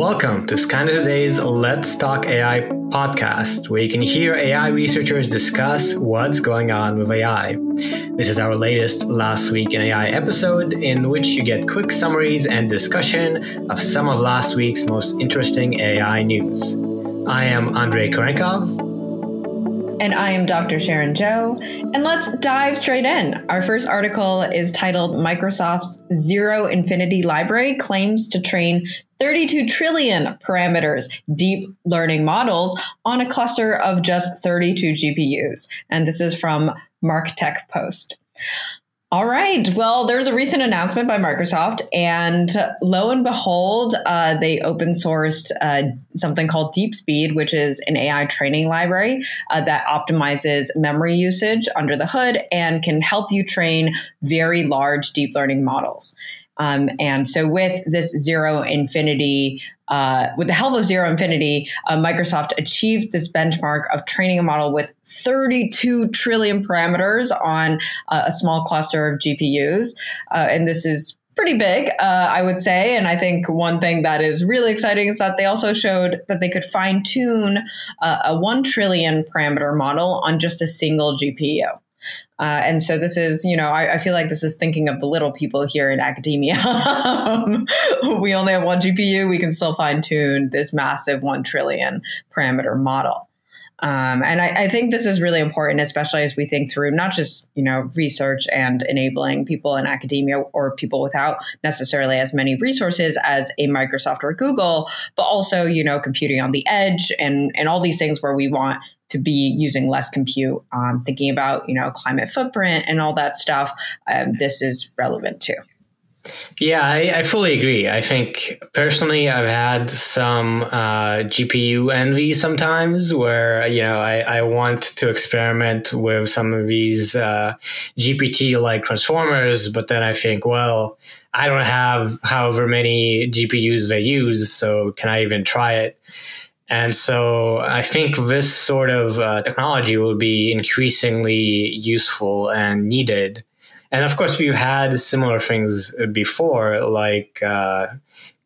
Welcome to Skynet Today's Let's Talk AI podcast, where you can hear AI researchers discuss what's going on with AI. This is our latest Last Week in AI episode, in which you get quick summaries and discussion of some of last week's most interesting AI news. I am Andrei Kurenkov, and I am Dr. Sharon Zhou. And let's dive straight in. Our first article is titled Microsoft's Zero Infinity Library Claims to Train 32 trillion parameters deep learning models on a cluster of just 32 GPUs. And this is from MarkTechPost. All right. Well, there's a recent announcement by Microsoft, and lo and behold, uh, they open sourced uh, something called DeepSpeed, which is an AI training library uh, that optimizes memory usage under the hood and can help you train very large deep learning models. Um, and so, with this zero infinity, uh, with the help of zero infinity, uh, Microsoft achieved this benchmark of training a model with 32 trillion parameters on uh, a small cluster of GPUs. Uh, and this is pretty big, uh, I would say. And I think one thing that is really exciting is that they also showed that they could fine tune uh, a 1 trillion parameter model on just a single GPU. Uh, and so this is, you know, I, I, feel like this is thinking of the little people here in academia. we only have one GPU. We can still fine tune this massive 1 trillion parameter model. Um, and I, I, think this is really important, especially as we think through not just you know research and enabling people in academia or people without necessarily as many resources as a Microsoft or Google, but also you know computing on the edge and and all these things where we want to be using less compute, um, thinking about you know climate footprint and all that stuff. Um, this is relevant too. Yeah, I, I, fully agree. I think personally, I've had some uh, GPU envy sometimes where, you know, I, I want to experiment with some of these uh, GPT like transformers, but then I think, well, I don't have however many GPUs they use, so can I even try it? And so I think this sort of uh, technology will be increasingly useful and needed. And of course, we've had similar things before, like uh,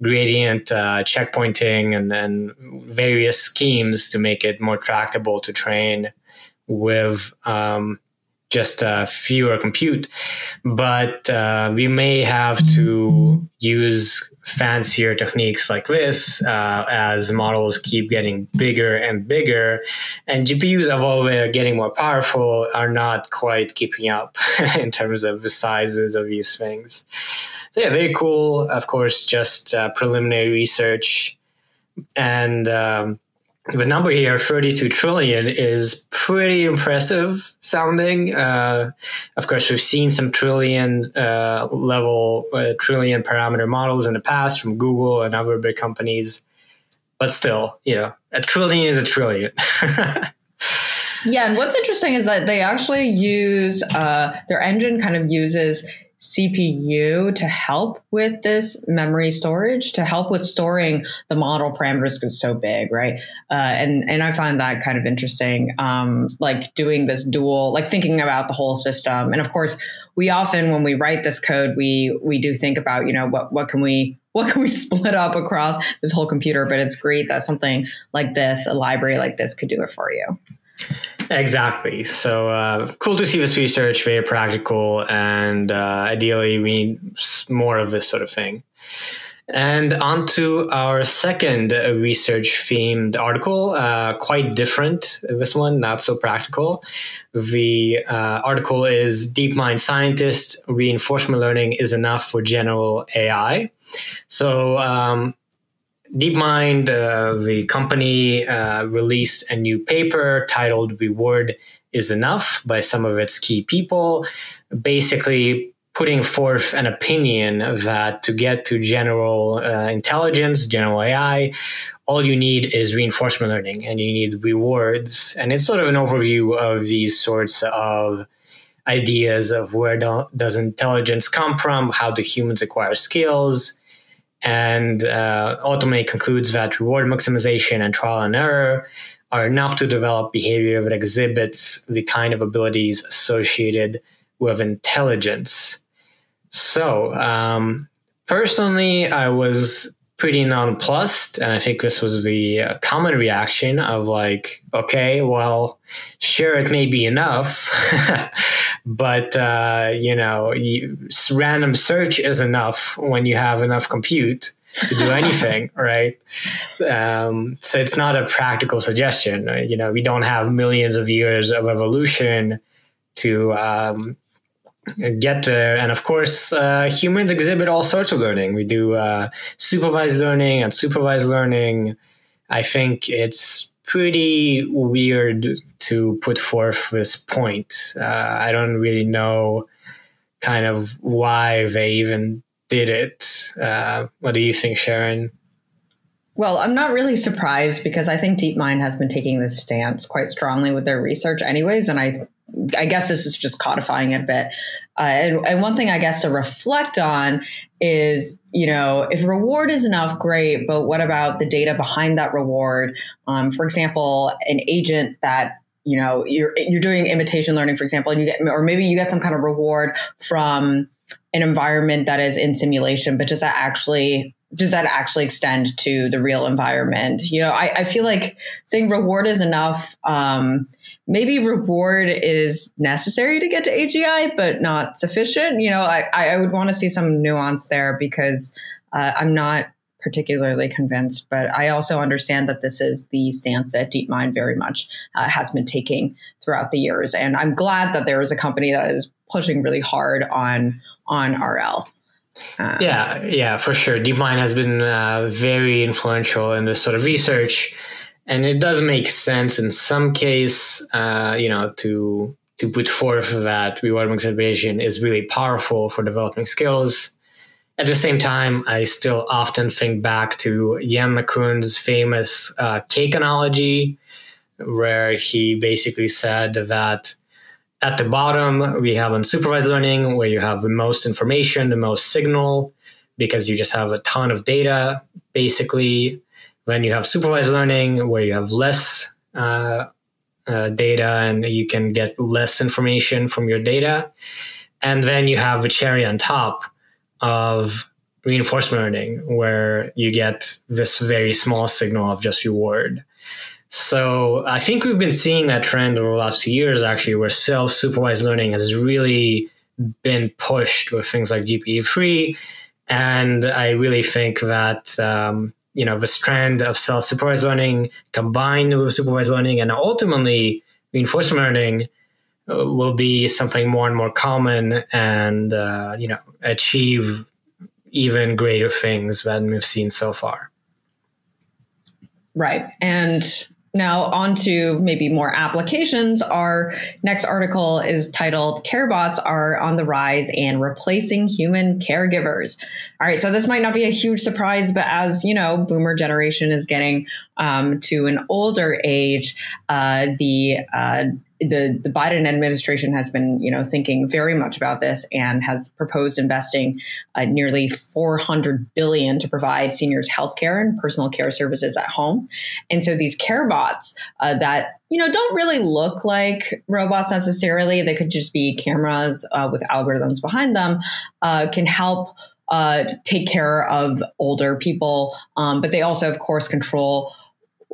gradient uh, checkpointing and then various schemes to make it more tractable to train with um, just uh, fewer compute. But uh, we may have to use fancier techniques like this uh, as models keep getting bigger and bigger and gpus although they're getting more powerful are not quite keeping up in terms of the sizes of these things. So yeah very cool of course just uh, preliminary research and um, the number here, 32 trillion, is pretty impressive sounding. Uh, of course, we've seen some trillion uh, level, uh, trillion parameter models in the past from Google and other big companies. But still, you know, a trillion is a trillion. yeah. And what's interesting is that they actually use uh, their engine kind of uses CPU to help with this memory storage, to help with storing the model parameters because it's so big, right? Uh, and and I find that kind of interesting, um, like doing this dual, like thinking about the whole system. And of course, we often when we write this code, we we do think about you know what what can we what can we split up across this whole computer? But it's great that something like this, a library like this, could do it for you. Exactly. So uh, cool to see this research, very practical, and uh, ideally we need more of this sort of thing. And on to our second research themed article, uh, quite different. This one, not so practical. The uh, article is DeepMind Scientists Reinforcement Learning is Enough for General AI. So, um, DeepMind, uh, the company, uh, released a new paper titled Reward is Enough by some of its key people, basically putting forth an opinion that to get to general uh, intelligence, general AI, all you need is reinforcement learning and you need rewards. And it's sort of an overview of these sorts of ideas of where do, does intelligence come from, how do humans acquire skills, and uh, ultimately concludes that reward maximization and trial and error are enough to develop behavior that exhibits the kind of abilities associated with intelligence. So, um, personally, I was pretty nonplussed. And I think this was the uh, common reaction of like, okay, well, sure, it may be enough, but, uh, you know, you, random search is enough when you have enough compute to do anything, right? Um, so it's not a practical suggestion. You know, we don't have millions of years of evolution to um, get there. And of course, uh, humans exhibit all sorts of learning. We do uh, supervised learning and supervised learning. I think it's pretty weird to put forth this point. Uh, I don't really know kind of why they even did it. Uh, what do you think, Sharon? Well, I'm not really surprised because I think DeepMind has been taking this stance quite strongly with their research, anyways. And I, I guess this is just codifying it a bit. Uh, and, and one thing I guess to reflect on is, you know, if reward is enough, great. But what about the data behind that reward? Um, for example, an agent that you know you're you're doing imitation learning, for example, and you get, or maybe you get some kind of reward from an environment that is in simulation, but does that actually does that actually extend to the real environment? You know, I, I feel like saying reward is enough. Um, maybe reward is necessary to get to AGI, but not sufficient. You know, I, I would want to see some nuance there because uh, I'm not particularly convinced, but I also understand that this is the stance that DeepMind very much uh, has been taking throughout the years. And I'm glad that there is a company that is pushing really hard on on RL. Um, yeah, yeah, for sure. DeepMind has been uh, very influential in this sort of research, and it does make sense in some case. Uh, you know, to to put forth that reward exhibition is really powerful for developing skills. At the same time, I still often think back to Yann LeCun's famous uh, cake analogy, where he basically said that at the bottom, we have unsupervised learning where you have the most information, the most signal, because you just have a ton of data, basically. Then you have supervised learning where you have less uh, uh, data and you can get less information from your data. And then you have the cherry on top of reinforcement learning where you get this very small signal of just reward. So I think we've been seeing that trend over the last few years, actually, where self supervised learning has really been pushed with things like GPT-3. And I really think that, um, you know, this trend of self supervised learning combined with supervised learning and ultimately reinforcement learning uh, will be something more and more common and, uh, you know, achieve even greater things than we've seen so far. Right. And now, on to maybe more applications. Our next article is titled CareBots Are on the Rise and Replacing Human Caregivers. All right, so this might not be a huge surprise, but as you know, boomer generation is getting um, to an older age, uh, the uh, the, the Biden administration has been, you know, thinking very much about this and has proposed investing uh, nearly 400 billion to provide seniors health care and personal care services at home. And so these care bots uh, that you know don't really look like robots necessarily; they could just be cameras uh, with algorithms behind them, uh, can help. Uh, take care of older people, um, but they also, of course, control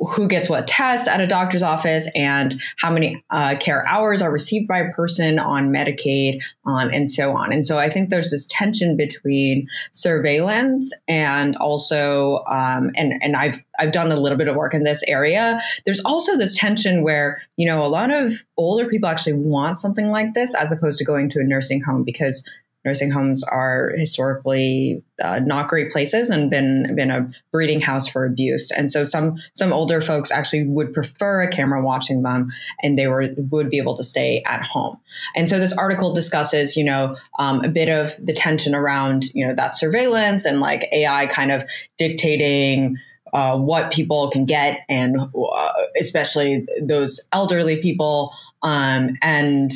who gets what tests at a doctor's office and how many uh, care hours are received by a person on Medicaid um, and so on. And so I think there's this tension between surveillance and also, um, and, and I've, I've done a little bit of work in this area. There's also this tension where, you know, a lot of older people actually want something like this as opposed to going to a nursing home because nursing homes are historically uh, not great places and been been a breeding house for abuse. And so some some older folks actually would prefer a camera watching them, and they were would be able to stay at home. And so this article discusses, you know, um, a bit of the tension around you know that surveillance and like AI kind of dictating. Uh, what people can get, and uh, especially those elderly people, um, and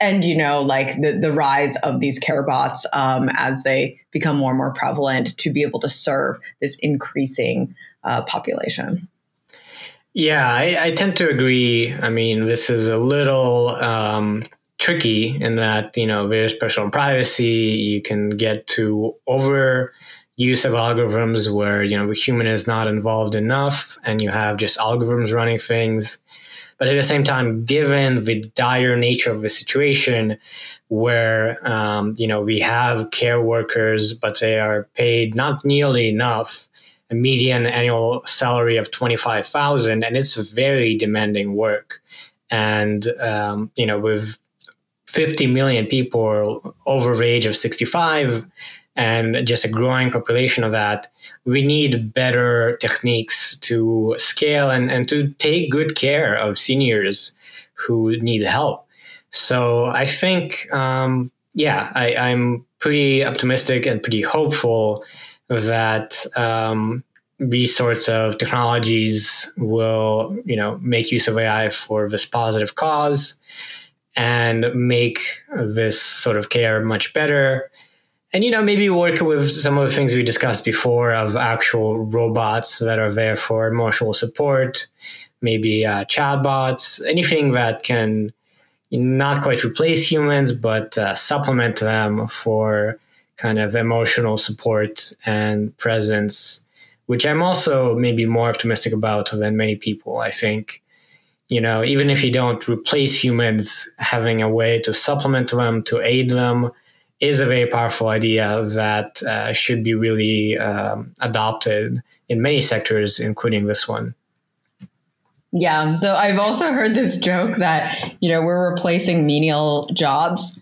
and you know like the, the rise of these care bots um, as they become more and more prevalent to be able to serve this increasing uh, population. Yeah I, I, tend to agree. I mean this is a little um, tricky in that you know there's personal privacy you can get to over use of algorithms where you know the human is not involved enough and you have just algorithms running things but at the same time given the dire nature of the situation where um, you know we have care workers but they are paid not nearly enough a median annual salary of 25000 and it's very demanding work. And um, you know with 50 million people over the age of 65 and just a growing population of that, we need better techniques to scale and, and to take good care of seniors who need help. So I think, um, yeah, I, I'm pretty optimistic and pretty hopeful that um, these sorts of technologies will, you know, make use of AI for this positive cause and make this sort of care much better and you know maybe work with some of the things we discussed before of actual robots that are there for emotional support maybe uh, chatbots anything that can not quite replace humans but uh, supplement them for kind of emotional support and presence which i'm also maybe more optimistic about than many people i think. You know even if you don't replace humans having a way to supplement them to aid them is a very powerful idea that uh, should be really um, adopted in many sectors, including this one. Yeah, though I've also heard this joke that you know we're replacing menial jobs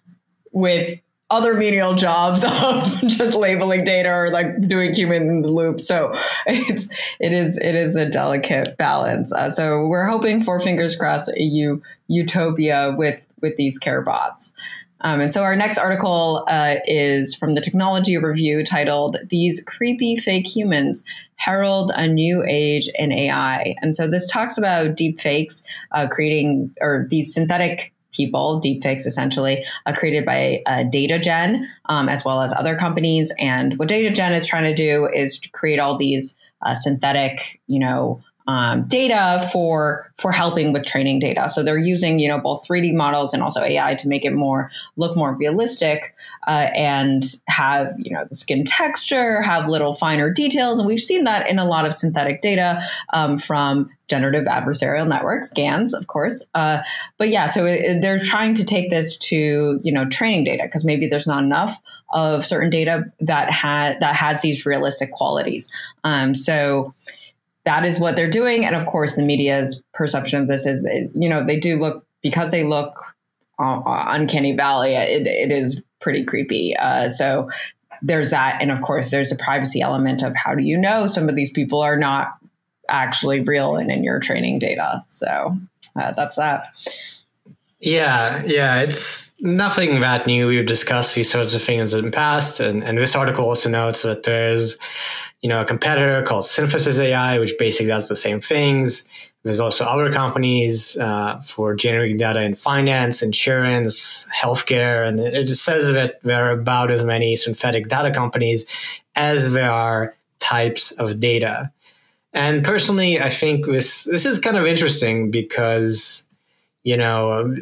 with other menial jobs of just labeling data or like doing human in the loop. So it's it is it is a delicate balance. Uh, so we're hoping for fingers crossed a u- utopia with with these care bots. Um, and so our next article uh, is from the Technology Review titled These Creepy Fake Humans Herald a New Age in AI. And so this talks about deep fakes uh, creating, or these synthetic people, deepfakes essentially, uh, created by uh, DataGen um, as well as other companies. And what DataGen is trying to do is create all these uh, synthetic, you know, um, data for for helping with training data. So they're using you know both 3D models and also AI to make it more look more realistic uh, and have you know the skin texture, have little finer details, and we've seen that in a lot of synthetic data um, from generative adversarial networks, GANs, of course. Uh, but yeah, so it, they're trying to take this to you know training data because maybe there's not enough of certain data that had that has these realistic qualities. Um, so that is what they're doing. And of course, the media's perception of this is, you know, they do look because they look uh, uncanny valley. It, it is pretty creepy. Uh, so there's that, and of course, there's a privacy element of how do you know some of these people are not actually real and in your training data. So uh, that's that. Yeah, yeah, it's nothing that new. We've discussed these sorts of things in the past, and, and this article also notes that there's you know, a competitor called Synthesis AI, which basically does the same things. There's also other companies uh, for generating data in finance, insurance, healthcare, and it just says that there are about as many synthetic data companies as there are types of data. And personally, I think this this is kind of interesting because, you know,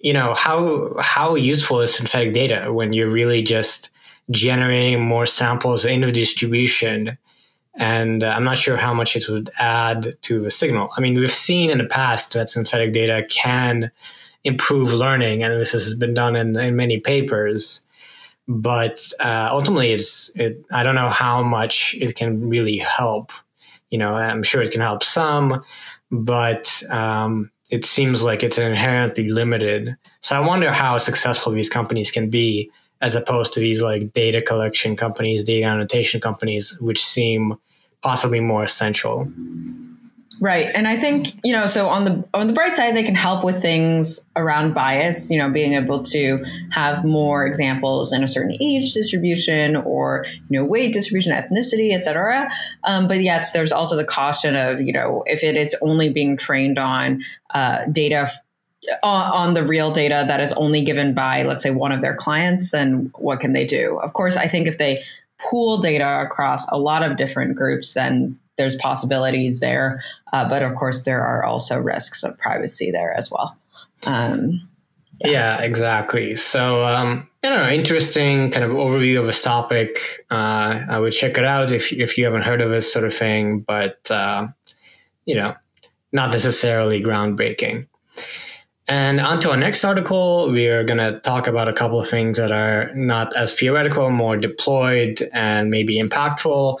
you know how how useful is synthetic data when you're really just generating more samples in the distribution. And uh, I'm not sure how much it would add to the signal. I mean, we've seen in the past that synthetic data can improve learning, and this has been done in, in many papers. But uh, ultimately, it's it, I don't know how much it can really help. You know, I'm sure it can help some, but um, it seems like it's inherently limited. So I wonder how successful these companies can be as opposed to these like data collection companies, data annotation companies, which seem possibly more essential. Right. And I think, you know, so on the on the bright side, they can help with things around bias, you know, being able to have more examples in a certain age distribution or, you know, weight distribution, ethnicity, et cetera. Um, but yes, there's also the caution of, you know, if it is only being trained on uh, data on the real data that is only given by, let's say, one of their clients, then what can they do? Of course, I think if they pool data across a lot of different groups, then there's possibilities there. Uh, but of course, there are also risks of privacy there as well. Um, Yeah, yeah exactly. So, um, don't know, interesting kind of overview of this topic. Uh, I would check it out if, if you haven't heard of this sort of thing, but, uh, you know, not necessarily groundbreaking. And on to our next article, we are going to talk about a couple of things that are not as theoretical, more deployed, and maybe impactful.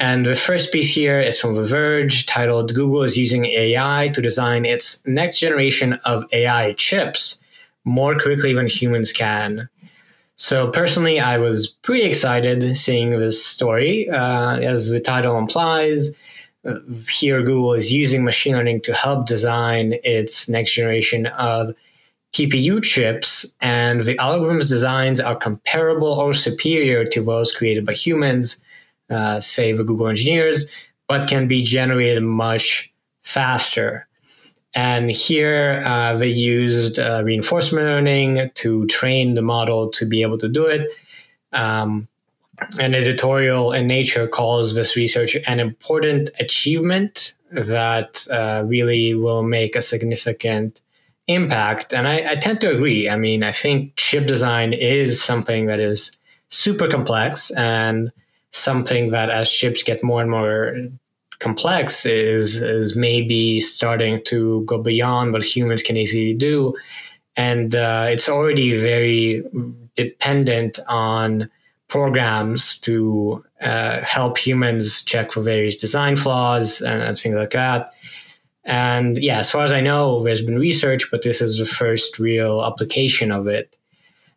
And the first piece here is from The Verge titled Google is using AI to design its next generation of AI chips more quickly than humans can. So, personally, I was pretty excited seeing this story. Uh, as the title implies, here Google is using machine learning to help design its next generation of TPU chips, and the algorithm's designs are comparable or superior to those created by humans, uh, say the Google engineers, but can be generated much faster. And here uh, they used uh, reinforcement learning to train the model to be able to do it. Um, an editorial in Nature calls this research an important achievement that uh, really will make a significant impact. And I, I, tend to agree. I mean, I think chip design is something that is super complex and something that as chips get more and more complex is is maybe starting to go beyond what humans can easily do. And uh, it's already very dependent on programs to uh, help humans check for various design flaws and, and, things like that. And yeah, as far as I know, there's been research, but this is the first real application of it.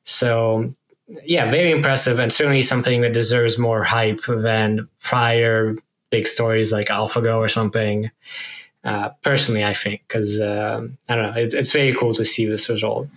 So yeah, very impressive and certainly something that deserves more hype than prior big stories like AlphaGo or something. Uh, personally, I think because uh, I don't know, it's, it's very cool to see this result.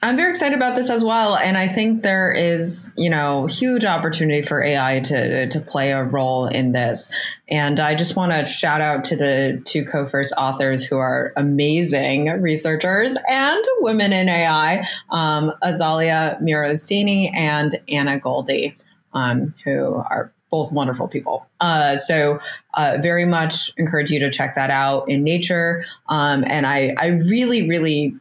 I'm very excited about this as well, and I think there is, you know, huge opportunity for AI to to play a role in this. And I just want to shout out to the two co-first authors who are amazing researchers and women in AI, um, Azalia Mirhoseini and Anna Goldie, um, who are both wonderful people. Uh, so, uh, very much encourage you to check that out in Nature. Um, and I, I really, really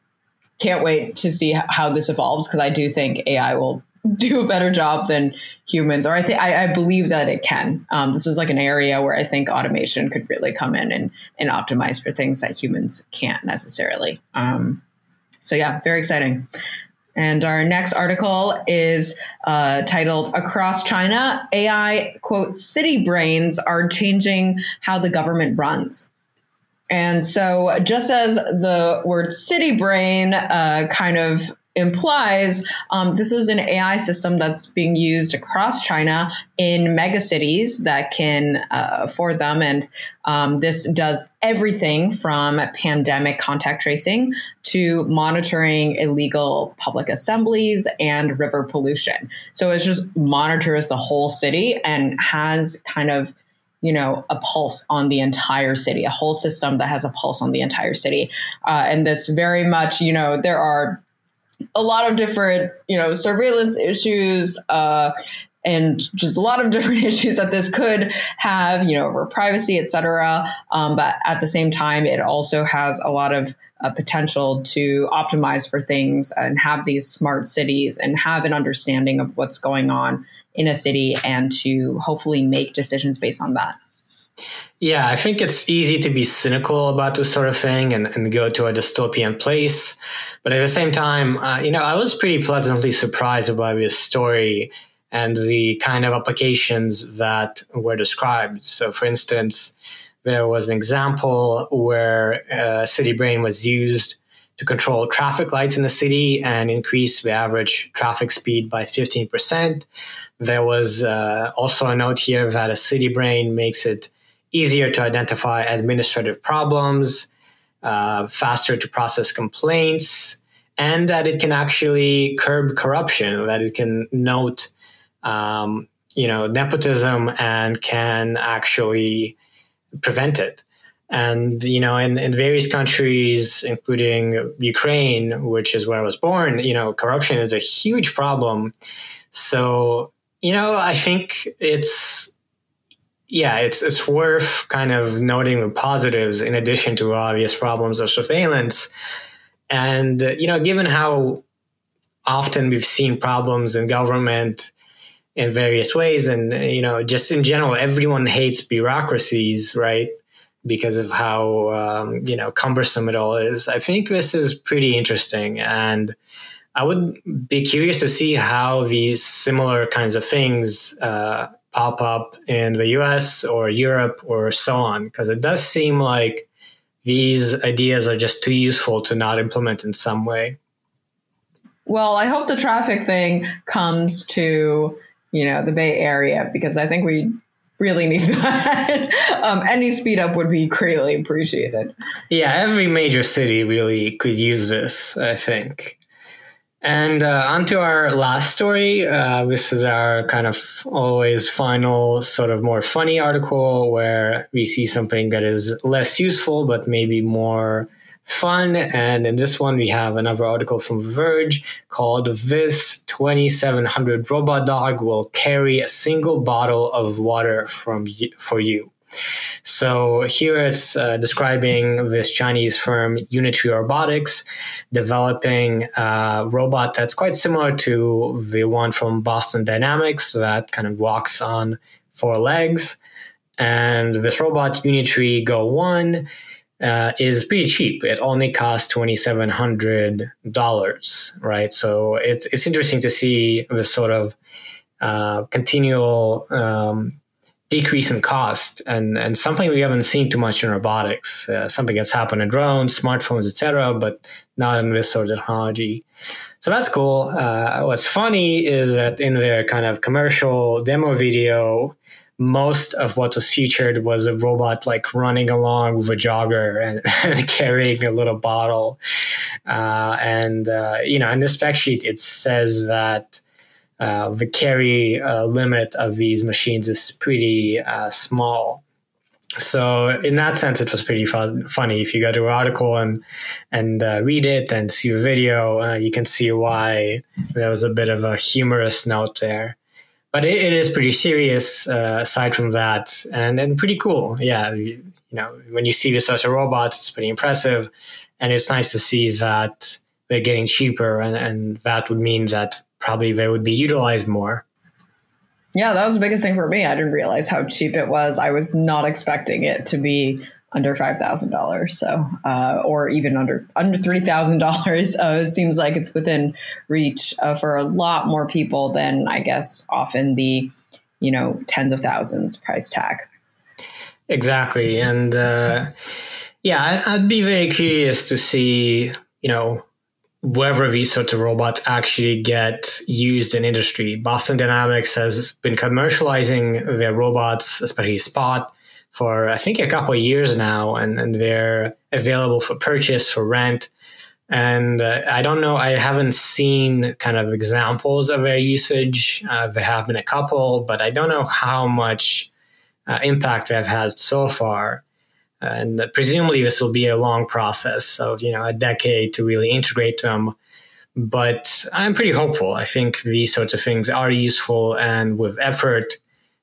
can't wait to see how this evolves because I do think AI will do a better job than humans, or I think I believe that it can. Um, this is like an area where I think automation could really come in and and optimize for things that humans can't necessarily. Um, so yeah, very exciting. And our next article is uh, titled Across China, AI, quote, city brains are changing how the government runs. And so, just as the word city brain uh, kind of implies, um, this is an AI system that's being used across China in megacities that can uh, afford them. And um, this does everything from pandemic contact tracing to monitoring illegal public assemblies and river pollution. So it just monitors the whole city and has kind of you know, a pulse on the entire city, a whole system that has a pulse on the entire city. Uh, and this very much, you know, there are a lot of different, you know, surveillance issues, uh, and just a lot of different issues that this could have, you know, over privacy, et cetera. Um, but at the same time, it also has a lot of uh, potential to optimize for things and have these smart cities and have an understanding of what's going on in a city and to hopefully make decisions based on that. Yeah, I think it's easy to be cynical about this sort of thing and, and go to a dystopian place. But at the same time, uh, you know, I was pretty pleasantly surprised by this story and the kind of applications that were described. So, for instance, there was an example where uh, City Brain was used to control traffic lights in the city and increase the average traffic speed by 15%. There was uh, also a note here that a city brain makes it easier to identify administrative problems, uh, faster to process complaints, and that it can actually curb corruption, that it can note, um, you know, nepotism and can actually prevent it. And, you know, in, in various countries, including Ukraine, which is where I was born, you know, corruption is a huge problem. So you know, I think it's yeah, it's it's worth kind of noting the positives in addition to obvious problems of surveillance. and uh, you know, given how often we've seen problems in government in various ways, and you know, just in general, everyone hates bureaucracies, right? Because of how um, you know cumbersome it all is. I think this is pretty interesting, and I would be curious to see how these similar kinds of things uh, pop up in the US or Europe or so on, because it does seem like these ideas are just too useful to not implement in some way. Well, I hope the traffic thing comes to, you know, the Bay Area because I think we really need that. um, any speed up would be greatly appreciated. Yeah, every major city really could use this, I think. And uh, on to our last story. Uh, this is our kind of always final, sort of more funny article where we see something that is less useful, but maybe more fun. And in this one, we have another article from Verge called This 2700 Robot Dog Will Carry a Single Bottle of Water from for You. So here it's uh, describing this Chinese firm Unitree Robotics developing a robot that's quite similar to the one from Boston Dynamics that kind of walks on four legs. And this robot Unitree Go One uh, is pretty cheap. It only costs twenty seven hundred dollars, right? So it's it's interesting to see the sort of uh, continual um, decrease in cost and and something we haven't seen too much in robotics uh, something that's happened in drones smartphones etc but not in this sort of technology. So that's cool. Uh, what's funny is that in their kind of commercial demo video most of what was featured was a robot like running along with a jogger and, and carrying a little bottle. Uh, and uh, you know in the spec sheet it says that uh, the carry uh, limit of these machines is pretty uh, small. So in that sense, it was pretty fun, funny. If you go to an article and and uh, read it and see a video, uh, you can see why there was a bit of a humorous note there. But it, it is pretty serious uh, aside from that, and and pretty cool. Yeah, you, you know, when you see sorts of robots, it's pretty impressive, and it's nice to see that they're getting cheaper, and, and that would mean that probably they would be utilized more. Yeah, that was the biggest thing for me. I didn't realize how cheap it was. I was not expecting it to be under five thousand dollars, so uh, or even under under three thousand uh, dollars. It seems like it's within reach uh, for a lot more people than I guess often the you know tens of thousands price tag. Exactly, and uh, yeah, I'd be very curious to see you know whether these sorts of robots actually get used in industry. Boston Dynamics has been commercializing their robots, especially Spot, for I think a couple of years now, and, and they're available for purchase, for rent. And uh, I don't know, I haven't seen kind of examples of their usage. Uh, there have been a couple, but I don't know how much uh, impact they've had so far and presumably this will be a long process of you know a decade to really integrate them. But i'm pretty hopeful. I think these sorts of things are useful and with effort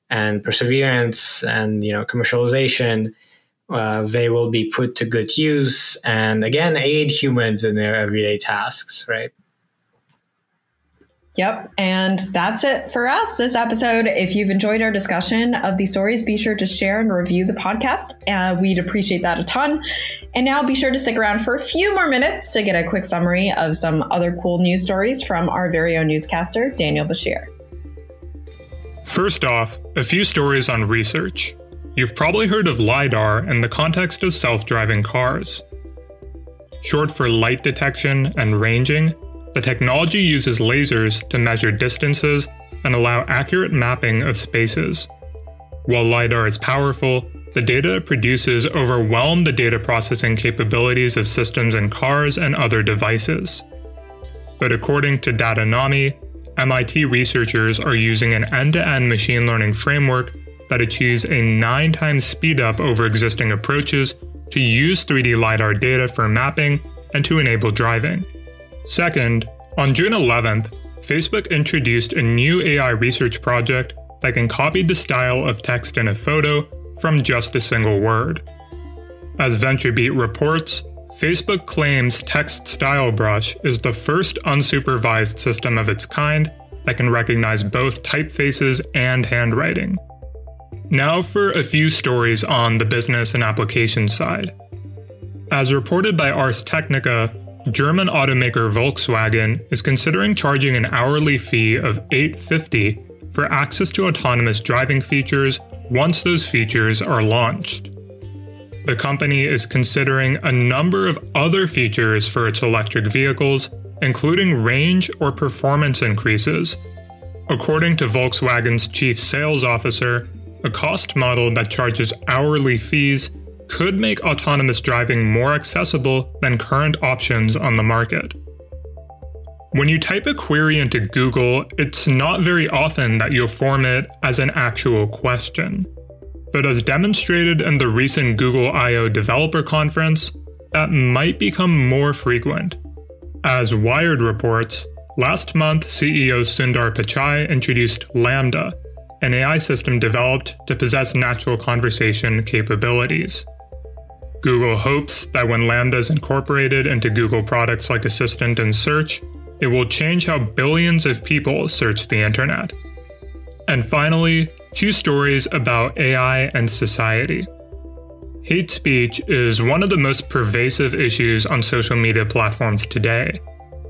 and perseverance and you know commercialization uh, they will be put to good use and again aid humans in their everyday tasks right Yep. And that's it for us this episode. If you've enjoyed our discussion of these stories, be sure to share and review the podcast. Uh, we'd appreciate that a ton. And now be sure to stick around for a few more minutes to get a quick summary of some other cool news stories from our very own newscaster, Daniel Bashir. First off, a few stories on research. You've probably heard of LiDAR in the context of self driving cars. Short for light detection and ranging, the technology uses lasers to measure distances and allow accurate mapping of spaces. While LiDAR is powerful, the data it produces overwhelm the data processing capabilities of systems in cars and other devices. But according to Datanami, MIT researchers are using an end to end machine learning framework that achieves a 9 times speedup over existing approaches to use 3D LiDAR data for mapping and to enable driving. Second, on June 11th, Facebook introduced a new AI research project that can copy the style of text in a photo from just a single word. As VentureBeat reports, Facebook claims Text Style Brush is the first unsupervised system of its kind that can recognize both typefaces and handwriting. Now for a few stories on the business and application side. As reported by Ars Technica, German automaker Volkswagen is considering charging an hourly fee of 850 for access to autonomous driving features once those features are launched. The company is considering a number of other features for its electric vehicles, including range or performance increases. According to Volkswagen's chief sales officer, a cost model that charges hourly fees could make autonomous driving more accessible than current options on the market. When you type a query into Google, it's not very often that you'll form it as an actual question. But as demonstrated in the recent Google I/O Developer Conference, that might become more frequent. As Wired reports, last month CEO Sundar Pichai introduced LaMDA, an AI system developed to possess natural conversation capabilities. Google hopes that when LaMDA is incorporated into Google products like Assistant and Search, it will change how billions of people search the internet. And finally, two stories about AI and society. Hate speech is one of the most pervasive issues on social media platforms today,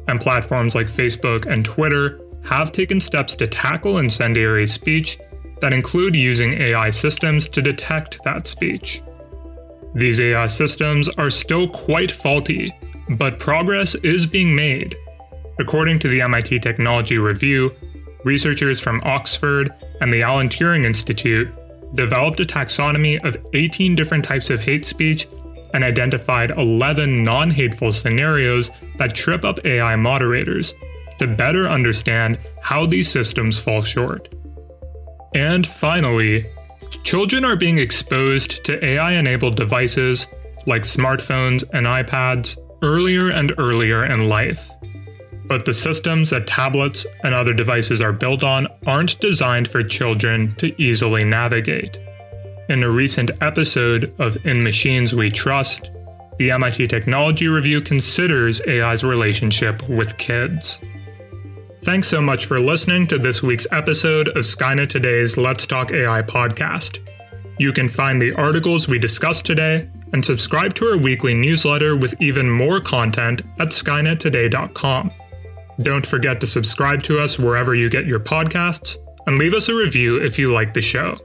and platforms like Facebook and Twitter have taken steps to tackle incendiary speech that include using AI systems to detect that speech. These AI systems are still quite faulty, but progress is being made. According to the MIT Technology Review, researchers from Oxford and the Alan Turing Institute developed a taxonomy of 18 different types of hate speech and identified 11 non hateful scenarios that trip up AI moderators to better understand how these systems fall short. And finally, Children are being exposed to AI enabled devices like smartphones and iPads earlier and earlier in life. But the systems that tablets and other devices are built on aren't designed for children to easily navigate. In a recent episode of In Machines We Trust, the MIT Technology Review considers AI's relationship with kids. Thanks so much for listening to this week's episode of Skynet Today's Let's Talk AI podcast. You can find the articles we discussed today and subscribe to our weekly newsletter with even more content at skynettoday.com. Don't forget to subscribe to us wherever you get your podcasts and leave us a review if you like the show.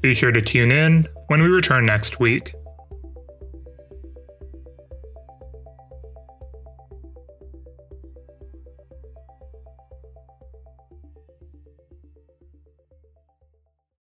Be sure to tune in when we return next week.